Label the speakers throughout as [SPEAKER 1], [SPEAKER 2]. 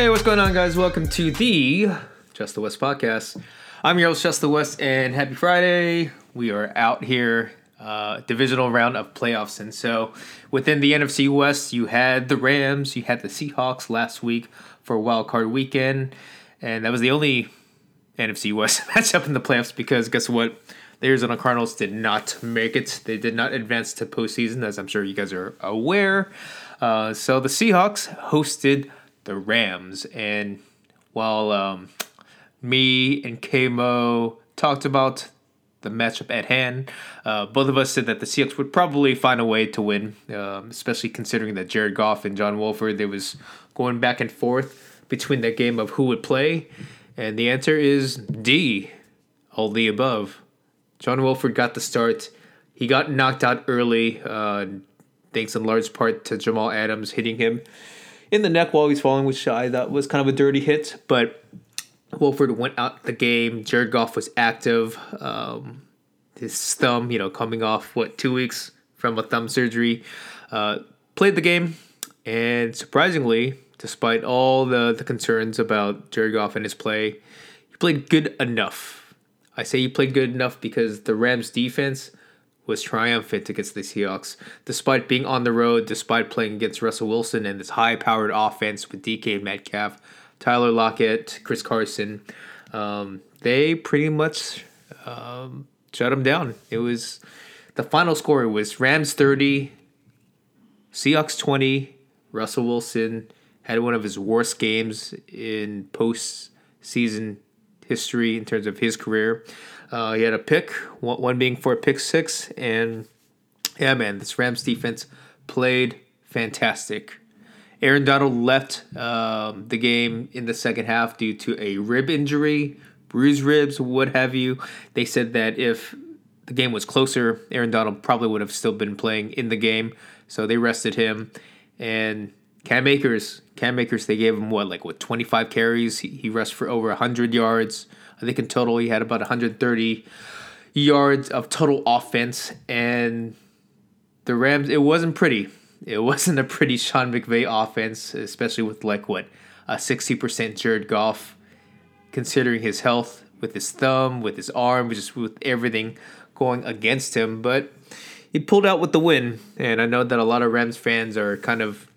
[SPEAKER 1] Hey, what's going on, guys? Welcome to the Just the West podcast. I'm your host, Just the West, and happy Friday. We are out here, uh, divisional round of playoffs. And so within the NFC West, you had the Rams, you had the Seahawks last week for wild card weekend. And that was the only NFC West matchup in the playoffs because guess what? The Arizona Cardinals did not make it. They did not advance to postseason, as I'm sure you guys are aware. Uh, so the Seahawks hosted the Rams. And while um, me and Kmo talked about the matchup at hand, uh, both of us said that the Seahawks would probably find a way to win, um, especially considering that Jared Goff and John Wolford, there was going back and forth between that game of who would play. And the answer is D, all the above. John Wolford got the start. He got knocked out early, uh, thanks in large part to Jamal Adams hitting him in the neck while he's falling, which I thought was kind of a dirty hit. But Wolford went out the game. Jared Goff was active. Um, his thumb, you know, coming off what two weeks from a thumb surgery, uh, played the game, and surprisingly, despite all the the concerns about Jared Goff and his play, he played good enough. I say he played good enough because the Rams defense was triumphant against the Seahawks, despite being on the road, despite playing against Russell Wilson and this high-powered offense with DK Metcalf, Tyler Lockett, Chris Carson. Um, they pretty much um, shut them down. It was the final score was Rams thirty, Seahawks twenty. Russell Wilson had one of his worst games in postseason history in terms of his career. Uh, he had a pick, one, being for a pick six, and yeah, man, this Rams defense played fantastic. Aaron Donald left um, the game in the second half due to a rib injury, bruised ribs, what have you. They said that if the game was closer, Aaron Donald probably would have still been playing in the game. So they rested him. And Cam Akers, Cam Akers, they gave him what, like what, 25 carries? He, he rushed for over 100 yards. I think in total he had about 130 yards of total offense. And the Rams, it wasn't pretty. It wasn't a pretty Sean McVay offense, especially with like what, a 60% Jared Goff, considering his health with his thumb, with his arm, just with everything going against him. But he pulled out with the win. And I know that a lot of Rams fans are kind of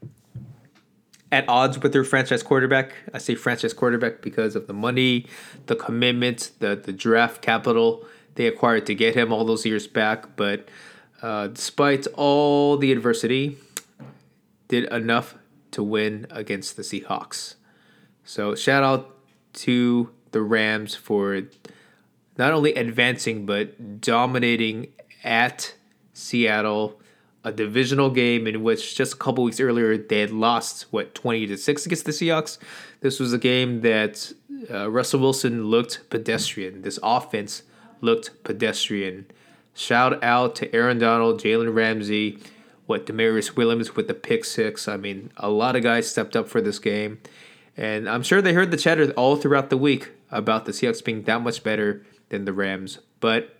[SPEAKER 1] at odds with their franchise quarterback. I say franchise quarterback because of the money, the commitment, the the draft capital they acquired to get him all those years back. But uh, despite all the adversity, did enough to win against the Seahawks. So shout out to the Rams for not only advancing but dominating at Seattle a divisional game in which just a couple weeks earlier they had lost what 20 to 6 against the Seahawks. This was a game that uh, Russell Wilson looked pedestrian. This offense looked pedestrian. Shout out to Aaron Donald, Jalen Ramsey, what Damarious Williams with the pick six. I mean, a lot of guys stepped up for this game. And I'm sure they heard the chatter all throughout the week about the Seahawks being that much better than the Rams. But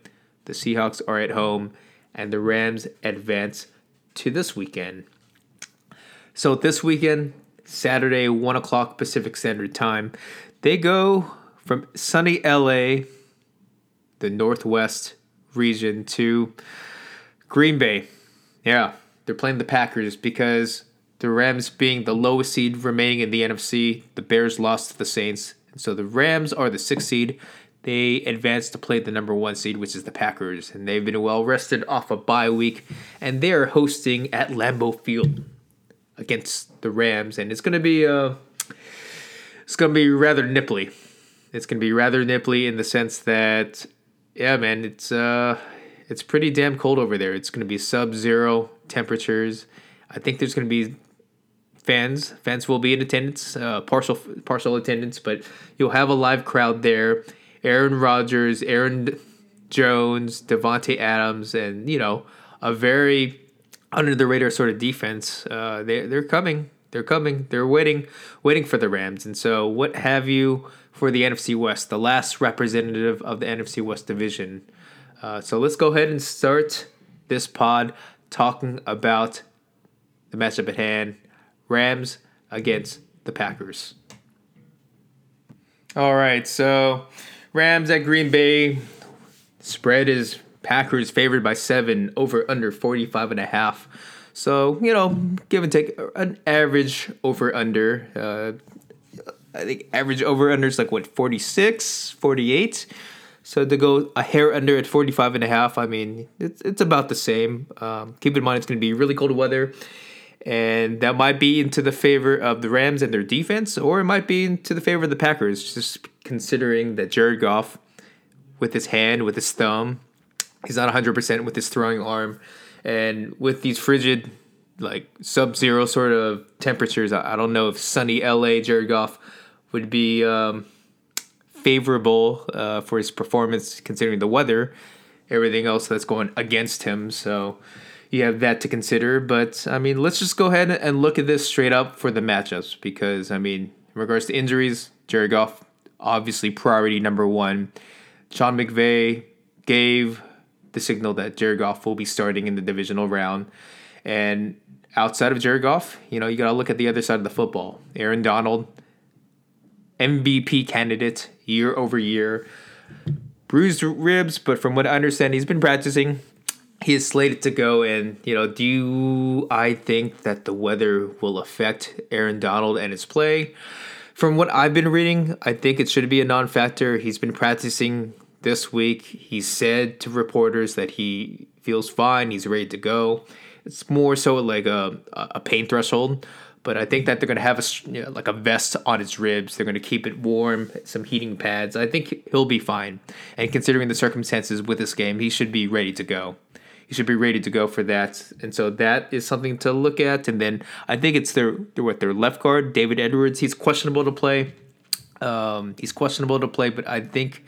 [SPEAKER 1] the Seahawks are at home and the Rams advance to this weekend. So this weekend, Saturday, one o'clock Pacific Standard Time, they go from sunny LA, the Northwest region, to Green Bay. Yeah, they're playing the Packers because the Rams being the lowest seed remaining in the NFC, the Bears lost to the Saints. And so the Rams are the sixth seed they advanced to play the number one seed, which is the Packers, and they've been well rested off a bye week, and they are hosting at Lambeau Field against the Rams, and it's gonna be uh, it's gonna be rather nipply. It's gonna be rather nipply in the sense that, yeah, man, it's uh, it's pretty damn cold over there. It's gonna be sub-zero temperatures. I think there's gonna be fans. Fans will be in attendance, uh, partial partial attendance, but you'll have a live crowd there Aaron Rodgers, Aaron Jones, Davante Adams, and you know a very under the radar sort of defense. Uh, they they're coming. They're coming. They're waiting, waiting for the Rams. And so, what have you for the NFC West, the last representative of the NFC West division? Uh, so let's go ahead and start this pod talking about the matchup at hand: Rams against the Packers. All right, so Rams at Green Bay. Spread is Packers favored by seven, over under 45 and a half. So, you know, give and take an average over under. Uh, I think average over under is like what, 46, 48? So to go a hair under at 45 and a half, I mean, it's, it's about the same. Um, keep in mind, it's going to be really cold weather and that might be into the favor of the Rams and their defense, or it might be into the favor of the Packers, just considering that Jared Goff, with his hand, with his thumb, he's not 100% with his throwing arm, and with these frigid, like sub zero sort of temperatures, I, don't know if sunny LA Jared Goff would be um, favorable uh, for his performance, considering the weather, everything else that's going against him. So, you have that to consider. But I mean, let's just go ahead and look at this straight up for the matchups because I mean, in regards to injuries, Jared Goff obviously priority number one. Sean McVay gave the signal that Jared Goff will be starting in the divisional round, and outside of Jared Goff, you know, you got to look at the other side of the football. Aaron Donald, MVP candidate year over year. Bruised ribs, but from what I understand, he's been practicing he is slated to go and you know do i think that the weather will affect aaron donald and his play from what i've been reading i think it should be a non-factor he's been practicing this week he said to reporters that he feels fine he's ready to go it's more so like a, a pain threshold but I think that they're going to have a you know, like a vest on his ribs. They're going to keep it warm, some heating pads. I think he'll be fine. And considering the circumstances with this game, he should be ready to go you should be ready to go for that. And so that is something to look at. And then I think it's their, their what their left guard, David Edwards. He's questionable to play. Um, he's questionable to play, but I think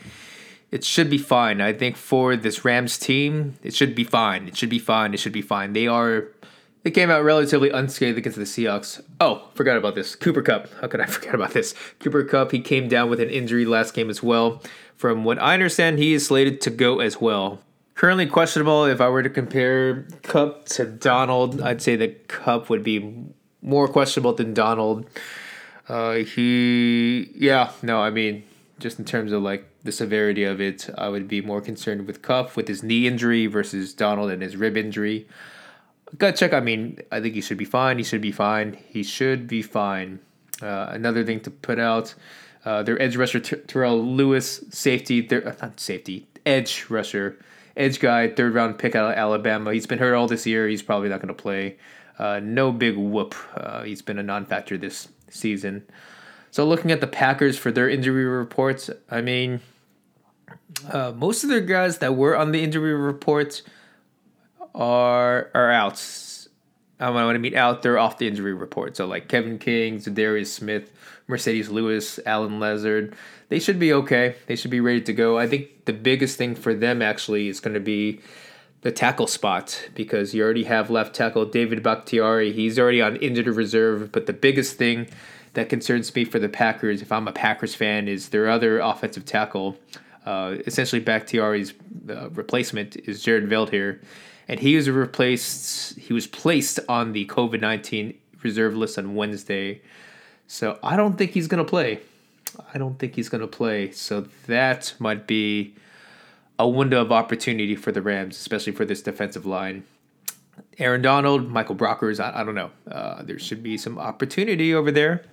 [SPEAKER 1] it should be fine. I think for this Rams team, it should be fine. It should be fine. It should be fine. They are. They came out relatively unscathed against the Seahawks. Oh, forgot about this. Cooper Kupp. How could I forget about this? Cooper Kupp, He came down with an injury last game as well. From what I understand, he is slated to go as well. Currently questionable. If I were to compare Kupp to Donald, I'd say that Kupp would be more questionable than Donald. Uh, he, yeah, no, I mean, just in terms of like the severity of it, I would be more concerned with Kupp with his knee injury versus Donald and his rib injury. Gut check. I mean, I think he should be fine. He should be fine. He should be fine. Uh, another thing to put out, uh, their edge rusher Terrell Lewis, safety, their uh, not safety, edge rusher edge guy, third round pick out of Alabama. He's been hurt all this year. He's probably not going to play. Uh, no big whoop. Uh, he's been a non factor this season. So looking at the Packers for their injury reports, I mean, uh, most of their guys that were on the injury reports are are out. I want to mean out. They're off the injury report. So like Kevin King, Za'Darius Smith, Marcedes Lewis, Allen Lazard they should be okay. They should be ready to go. I think the biggest thing for them actually is going to be the tackle spot because you already have left tackle David Bakhtiari. He's already on injured reserve. But the biggest thing that concerns me for the Packers, if I'm a Packers fan, is their other offensive tackle. Uh, essentially, Bakhtiari's uh, replacement is Jared Veldheer, and he was replaced. He was placed on the COVID nineteen reserve list on Wednesday, so I don't think he's going to play. I don't think he's going to play. So that might be a window of opportunity for the Rams, especially for this defensive line. Aaron Donald, Michael Brockers, I, I don't know. Uh, there should be some opportunity over there.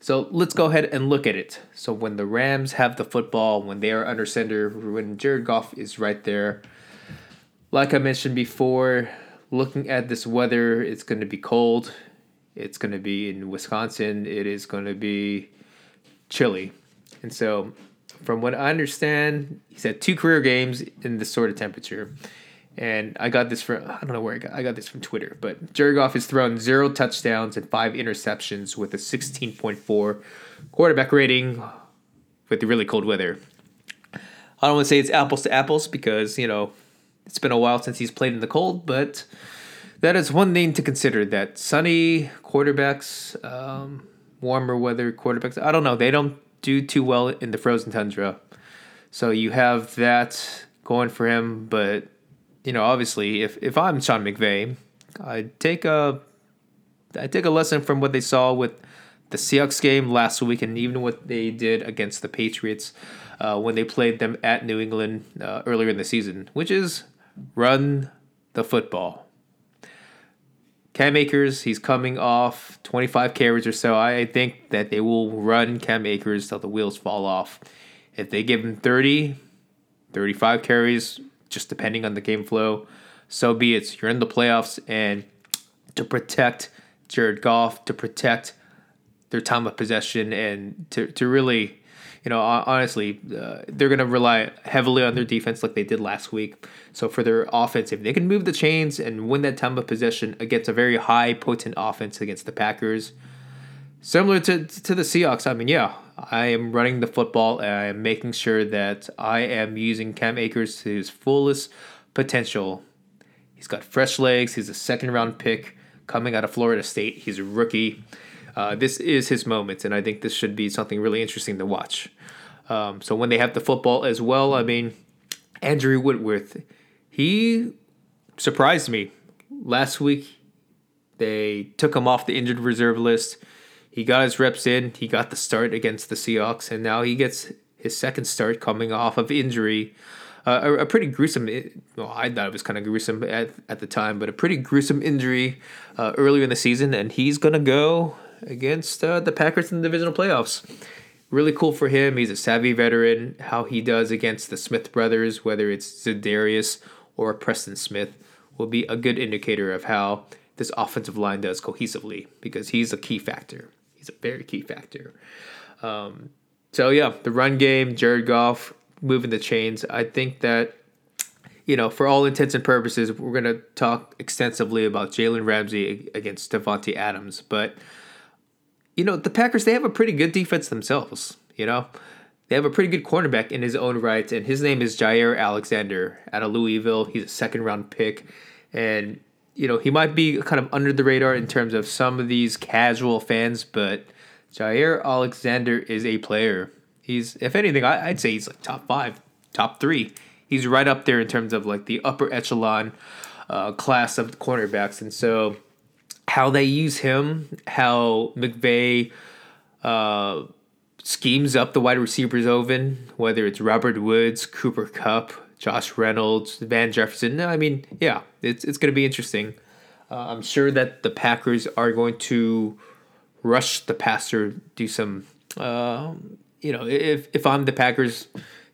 [SPEAKER 1] So let's go ahead and look at it. So when the Rams have the football, when they are under center, when Jared Goff is right there, like I mentioned before, looking at this weather, it's going to be cold. It's going to be in Wisconsin. It is going to be chilly. And so, from what I understand, he's had two career games in this sort of temperature. And I got this from, I don't know where I got, I got this from Twitter, but Jared Goff has thrown zero touchdowns and five interceptions with a 16.4 quarterback rating with the really cold weather. I don't want to say it's apples to apples because, you know, it's been a while since he's played in the cold, but that is one thing to consider that sunny quarterbacks, um, warmer weather quarterbacks. I don't know. They don't do too well in the frozen tundra. So you have that going for him, but you know, obviously, if if I'm Sean McVay, I take a I take a lesson from what they saw with the Seahawks game last week and even what they did against the Patriots uh, when they played them at New England uh, earlier in the season, which is run the football. Cam Akers, he's coming off 25 carries or so. I think that they will run Cam Akers till the wheels fall off. If they give him 30, 35 carries, just depending on the game flow, so be it. You're in the playoffs, and to protect Jared Goff, to protect their time of possession, and to, to really you know, honestly, uh, they're going to rely heavily on their defense like they did last week. So for their offense, if they can move the chains and win that time of possession against a very high potent offense against the Packers, similar to to the Seahawks, I mean, yeah, I am running the football and I am making sure that I am using Cam Akers to his fullest potential. He's got fresh legs. He's a second round pick coming out of Florida State. He's a rookie. Uh, this is his moment, and I think this should be something really interesting to watch. Um, so when they have the football as well, I mean, Andrew Whitworth, he surprised me last week. They took him off the injured reserve list. He got his reps in. He got the start against the Seahawks, and now he gets his second start coming off of injury. Uh, a, a, pretty gruesome. Well, I thought it was kind of gruesome at, at the time, but a pretty gruesome injury uh, earlier in the season, and he's gonna go against uh, the Packers in the divisional playoffs. Really cool for him. He's a savvy veteran. How he does against the Smith brothers, whether it's Za'Darius or Preston Smith, will be a good indicator of how this offensive line does cohesively because he's a key factor. He's a very key factor. Um, so yeah, the run game, Jared Goff moving the chains. I think that you know, for all intents and purposes, we're gonna talk extensively about Jalen Ramsey against Davante Adams, but you know, the Packers, they have a pretty good defense themselves, you know? They have a pretty good cornerback in his own right, and his name is Jaire Alexander out of Louisville. He's a second round pick. And, you know, he might be kind of under the radar in terms of some of these casual fans, but Jaire Alexander is a player. He's, if anything, I, would say he's like top five, top three. He's right up there in terms of like the upper echelon uh, class of cornerbacks. And so, how they use him, how McVay uh, schemes up the wide receivers open, whether it's Robert Woods, Cooper Kupp, Josh Reynolds, Van Jefferson. I mean, yeah, it's it's going to be interesting. Uh, I'm sure that the Packers are going to rush the passer, do some. Uh, you know, if if I'm the Packers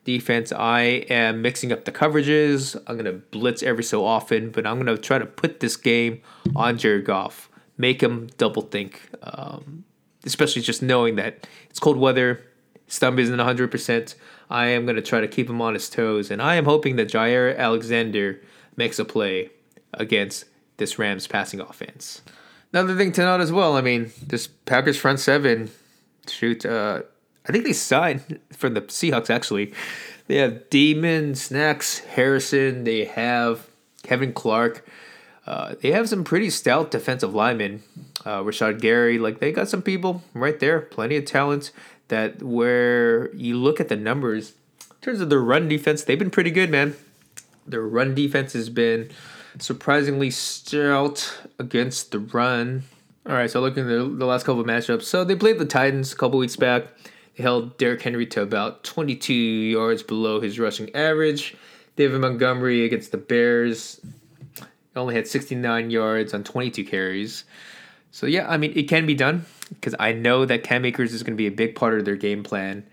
[SPEAKER 1] defense, I am mixing up the coverages. I'm gonna blitz every so often, but I'm gonna try to put this game on Jared Goff make him double think. Um, especially just knowing that it's cold weather, Stump isn't 100%. I am going to try to keep him on his toes, and I am hoping that Jaire Alexander makes a play against this Rams passing offense. Another thing to note as well, I mean, this Packers front seven, shoot, uh, I think they signed from the Seahawks actually. They have Damon, Snacks, Harrison, they have Kevin Clark. Uh, they have some pretty stout defensive linemen. Uh, Rashan Gary, like they got some people right there, plenty of talent. That where you look at the numbers in terms of their run defense, they've been pretty good, man. Their run defense has been surprisingly stout against the run. All right, so looking at the, the last couple of matchups, so they played the Titans a couple weeks back. Held Derrick Henry to about 22 yards below his rushing average. David Montgomery against the Bears only had 69 yards on 22 carries. So yeah, I mean it can be done because I know that Cam Akers is going to be a big part of their game plan,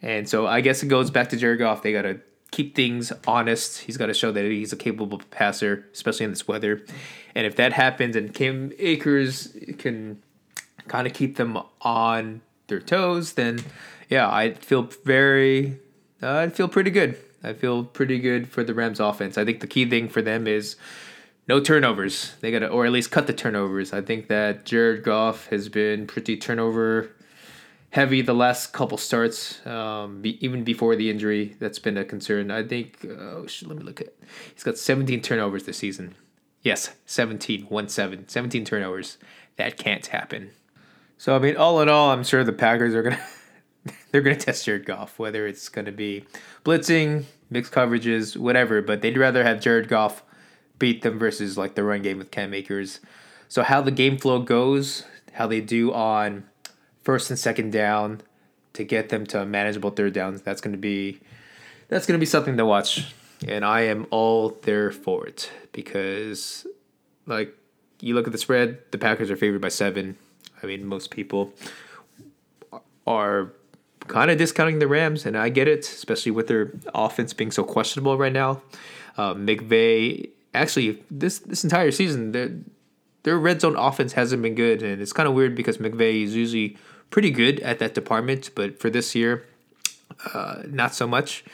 [SPEAKER 1] and so I guess it goes back to Jared Goff. They got to keep things honest. He's got to show that he's a capable passer, especially in this weather. And if that happens, and Cam Akers can kind of keep them on their toes, then yeah, I feel very, uh, I feel pretty good. I feel pretty good for the Rams offense. I think the key thing for them is no turnovers. They got to, or at least cut the turnovers. I think that Jared Goff has been pretty turnover heavy the last couple starts, um, be, even before the injury. That's been a concern. I think. Oh, shit, let me look at. He's got 17 turnovers this season. Yes, 17, 1 7, 17 turnovers. That can't happen. So I mean, all in all, I'm sure the Packers are gonna they're gonna test Jared Goff, whether it's gonna be blitzing, mixed coverages, whatever. But they'd rather have Jared Goff beat them versus like the run game with Cam Akers. So how the game flow goes, how they do on first and second down to get them to manageable third downs. That's to be that's to be something to watch, and I am all there for it because, like, you look at the spread, the Packers are favored by seven. I mean, most people are kind of discounting the Rams, and I get it, especially with their offense being so questionable right now. Uh, McVay, actually, this this entire season, their their red zone offense hasn't been good, and it's kind of weird because McVay is usually pretty good at that department, but for this year, uh, not so much.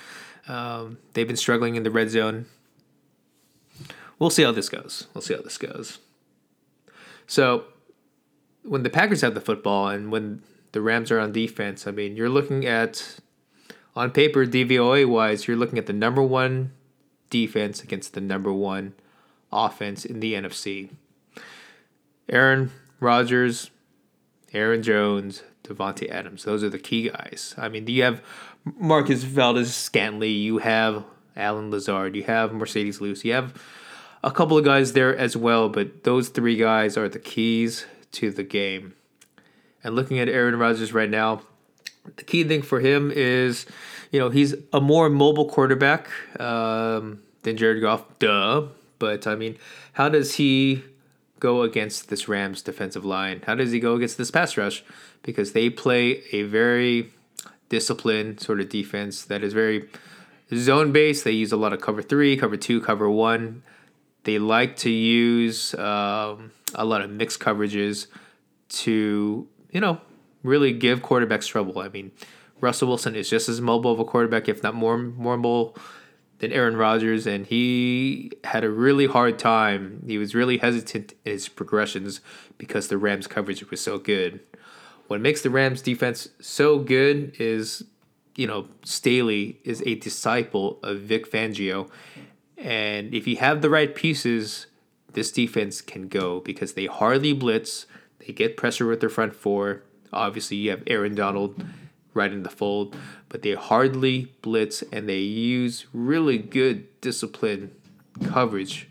[SPEAKER 1] Um, they've been struggling in the red zone. We'll see how this goes. We'll see how this goes. So, when the Packers have the football and when the Rams are on defense, I mean, you're looking at, on paper, DVOA wise, you're looking at the number one defense against the number one offense in the NFC. Aaron Rodgers, Aaron Jones, Davante Adams. Those are the key guys. I mean, you have Marquez Valdes-Scantling, you have Allen Lazard, you have Marcedes Lewis, you have a couple of guys there as well, but those three guys are the keys to the game. And looking at Aaron Rodgers right now, the key thing for him is, you know, he's a more mobile quarterback um, than Jared Goff, duh. But I mean, how does he go against this Rams defensive line? How does he go against this pass rush? Because they play a very disciplined sort of defense that is very zone based. They use a lot of cover three, cover two, cover one. They like to use um, a lot of mixed coverages to, you know, really give quarterbacks trouble. I mean, Russell Wilson is just as mobile of a quarterback, if not more more mobile than Aaron Rodgers, and he had a really hard time. He was really hesitant in his progressions because the Rams' coverage was so good. What makes the Rams' defense so good is, you know, Staley is a disciple of Vic Fangio, and if you have the right pieces, this defense can go because they hardly blitz. They get pressure with their front four. Obviously, you have Aaron Donald right in the fold, but they hardly blitz and they use really good discipline coverage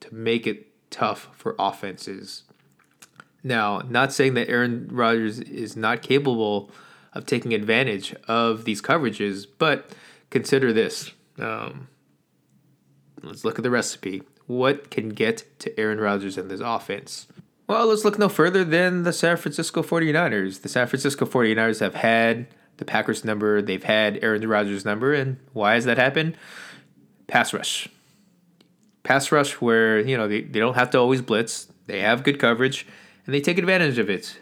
[SPEAKER 1] to make it tough for offenses. Now, not saying that Aaron Rodgers is not capable of taking advantage of these coverages, but consider this. Um, let's look at the recipe. What can get to Aaron Rodgers and this offense? Well, let's look no further than the San Francisco 49ers. The San Francisco 49ers have had the Packers number, they've had Aaron Rodgers' number, and why has that happened? Pass rush. Pass rush where, you know, they, they don't have to always blitz. They have good coverage and they take advantage of it.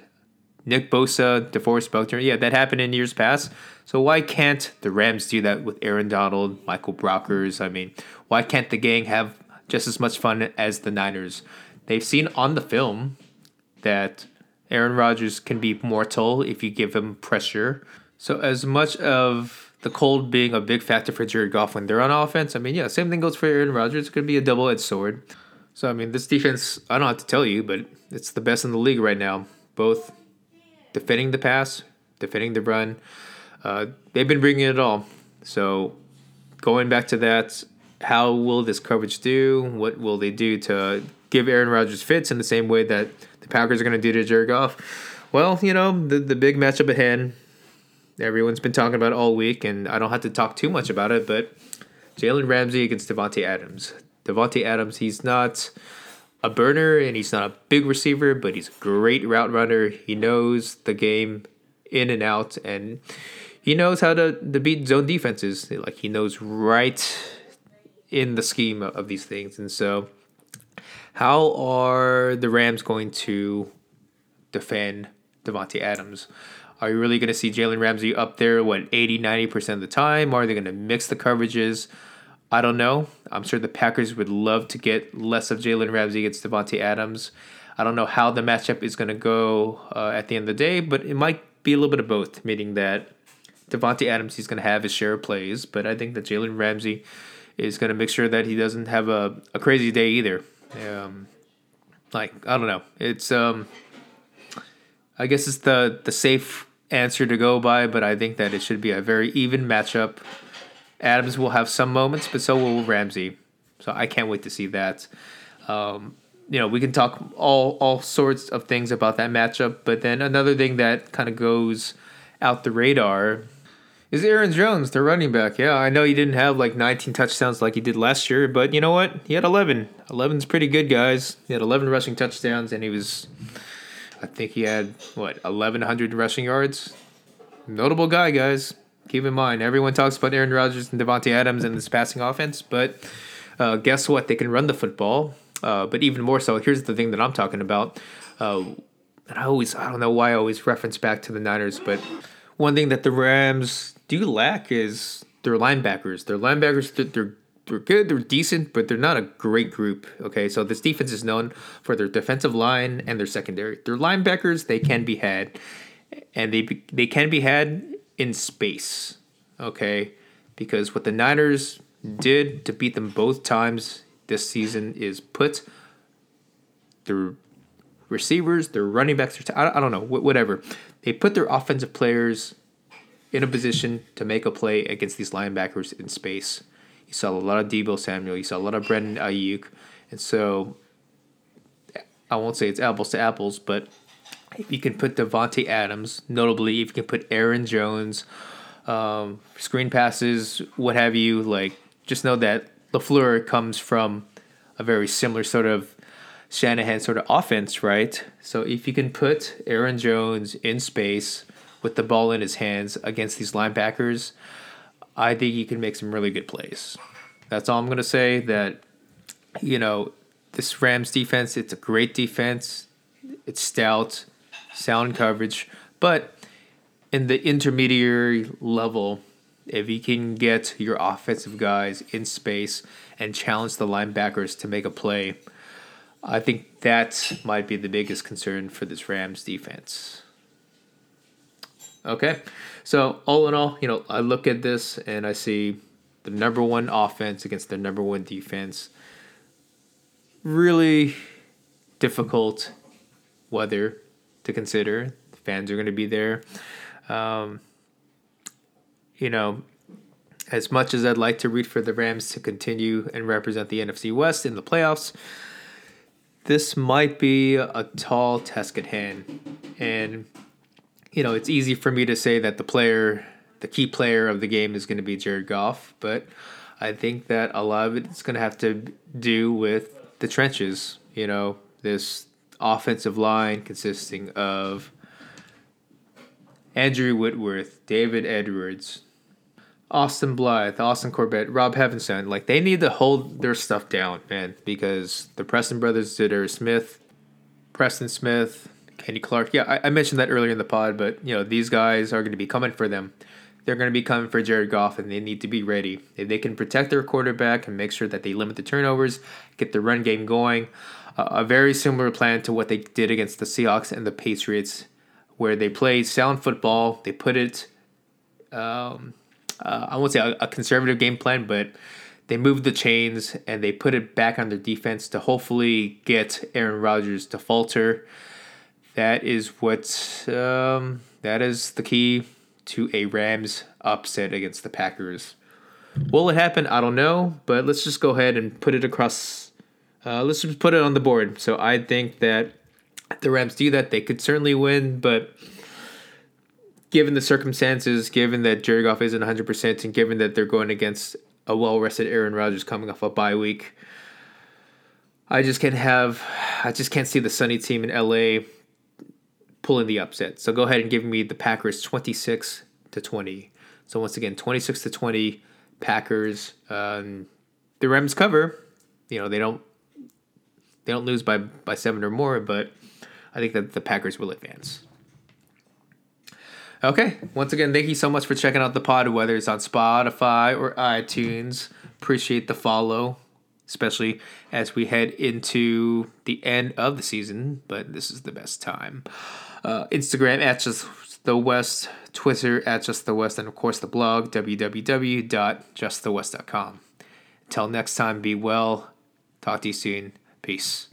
[SPEAKER 1] Nick Bosa, DeForest Buckner, yeah, that happened in years past. So why can't the Rams do that with Aaron Donald, Michael Brockers? I mean, why can't the gang have just as much fun as the Niners? They've seen on the film that Aaron Rodgers can be mortal if you give him pressure. So as much of the cold being a big factor for Jared Goff when they're on offense, I mean, yeah, same thing goes for Aaron Rodgers. It's going to be a double-edged sword. So I mean, this defense, I don't have to tell you, but it's the best in the league right now. Both defending the pass, defending the run. Uh, they've been bringing it all. So going back to that, how will this coverage do? What will they do to give Aaron Rodgers fits in the same way that the Packers are going to do to Jared Goff? Well, you know, the, the big matchup at hand, everyone's been talking about all week, and I don't have to talk too much about it, but Jalen Ramsey against Davante Adams. Davante Adams, he's not a burner and he's not a big receiver, but he's a great route runner. He knows the game in and out, and he knows how to, to beat zone defenses. Like he knows right in the scheme of these things. And so, how are the Rams going to defend Davante Adams? Are you really going to see Jalen Ramsey up there, what, 80, 90% of the time? Are they going to mix the coverages? I don't know. I'm sure the Packers would love to get less of Jalen Ramsey against Davante Adams. I don't know how the matchup is going to go uh, at the end of the day, but it might be a little bit of both, meaning that Davante Adams he's going to have his share of plays, but I think that Jalen Ramsey is going to make sure that he doesn't have a, a crazy day either. Um, like I don't know. It's um, I guess it's the the safe answer to go by, but I think that it should be a very even matchup. Adams will have some moments, but so will Ramsey. So I can't wait to see that. Um, you know, we can talk all all sorts of things about that matchup. But then another thing that kind of goes out the radar is Aaron Jones, the running back. Yeah, I know he didn't have like 19 touchdowns like he did last year, but you know what? He had 11. 11's pretty good, guys. He had 11 rushing touchdowns, and he was, I think he had what 1,100 rushing yards. Notable guy, guys. Keep in mind, everyone talks about Aaron Rodgers and Davante Adams and this passing offense, but uh, guess what? They can run the football. Uh, but even more so, here's the thing that I'm talking about. Uh, and I always, I don't know why I always reference back to the Niners, but one thing that the Rams do lack is their linebackers. Their linebackers, they're, they're they're good, they're decent, but they're not a great group. Okay, so this defense is known for their defensive line and their secondary. Their linebackers, they can be had, and they they can be had in space. Okay, because what the Niners did to beat them both times this season is put their receivers, their running backs, I don't know, whatever. They put their offensive players in a position to make a play against these linebackers in space. You saw a lot of Deebo Samuel, you saw a lot of Brandon Aiyuk. and so I won't say it's apples to apples, but if you can put Davante Adams, notably if you can put Aaron Jones, um, screen passes, what have you, like just know that LaFleur comes from a very similar sort of Shanahan sort of offense, right? So if you can put Aaron Jones in space with the ball in his hands against these linebackers, I think he can make some really good plays. That's all I'm going to say that you know, this Rams defense, it's a great defense. It's stout, sound coverage, but in the intermediary level, if you can get your offensive guys in space and challenge the linebackers to make a play, I think that might be the biggest concern for this Rams defense. Okay, so all in all, you know, I look at this and I see the number one offense against the number one defense. Really difficult weather to consider. Fans are going to be there. Um, you know, as much as I'd like to root for the Rams to continue and represent the NFC West in the playoffs, this might be a tall task at hand. And, you know, it's easy for me to say that the player, the key player of the game is going to be Jared Goff, but I think that a lot of it is going to have to do with the trenches. You know, this offensive line consisting of Andrew Whitworth, David Edwards, Austin Blythe, Austin Corbett, Rob Havenstein, like they need to hold their stuff down, man, because the Preston brothers, Za'Darius Smith, Preston Smith, Kenny Clark. Yeah, I, I, mentioned that earlier in the pod, but you know these guys are going to be coming for them. They're going to be coming for Jared Goff, and they need to be ready. If they can protect their quarterback and make sure that they limit the turnovers, get the run game going, a very similar plan to what they did against the Seahawks and the Patriots, where they played sound football. They put it. Um, uh, I won't say a, a conservative game plan, but they moved the chains and they put it back on their defense to hopefully get Aaron Rodgers to falter. That is what um, that is the key to a Rams upset against the Packers. Will it happen? I don't know, but let's just go ahead and put it across. Uh, let's just put it on the board. So I think that the Rams do that. They could certainly win, but given the circumstances, given that Jared Goff isn't 100%, and given that they're going against a well rested Aaron Rodgers coming off a bye week, I just can't have, I just can't see the Sunny team in LA pulling the upset. So go ahead and give me the Packers 26 to 20. So once again, 26 to 20, Packers. Um, the Rams cover. You know they don't they don't lose by by seven or more, but I think that the Packers will advance. Okay. Once again, thank you so much for checking out the pod, whether it's on Spotify or iTunes. Appreciate the follow, especially as we head into the end of the season, but this is the best time. Uh, Instagram at just the West, Twitter at just the West, and of course the blog www.justthewest.com. Until next time, be well. Talk to you soon. Peace.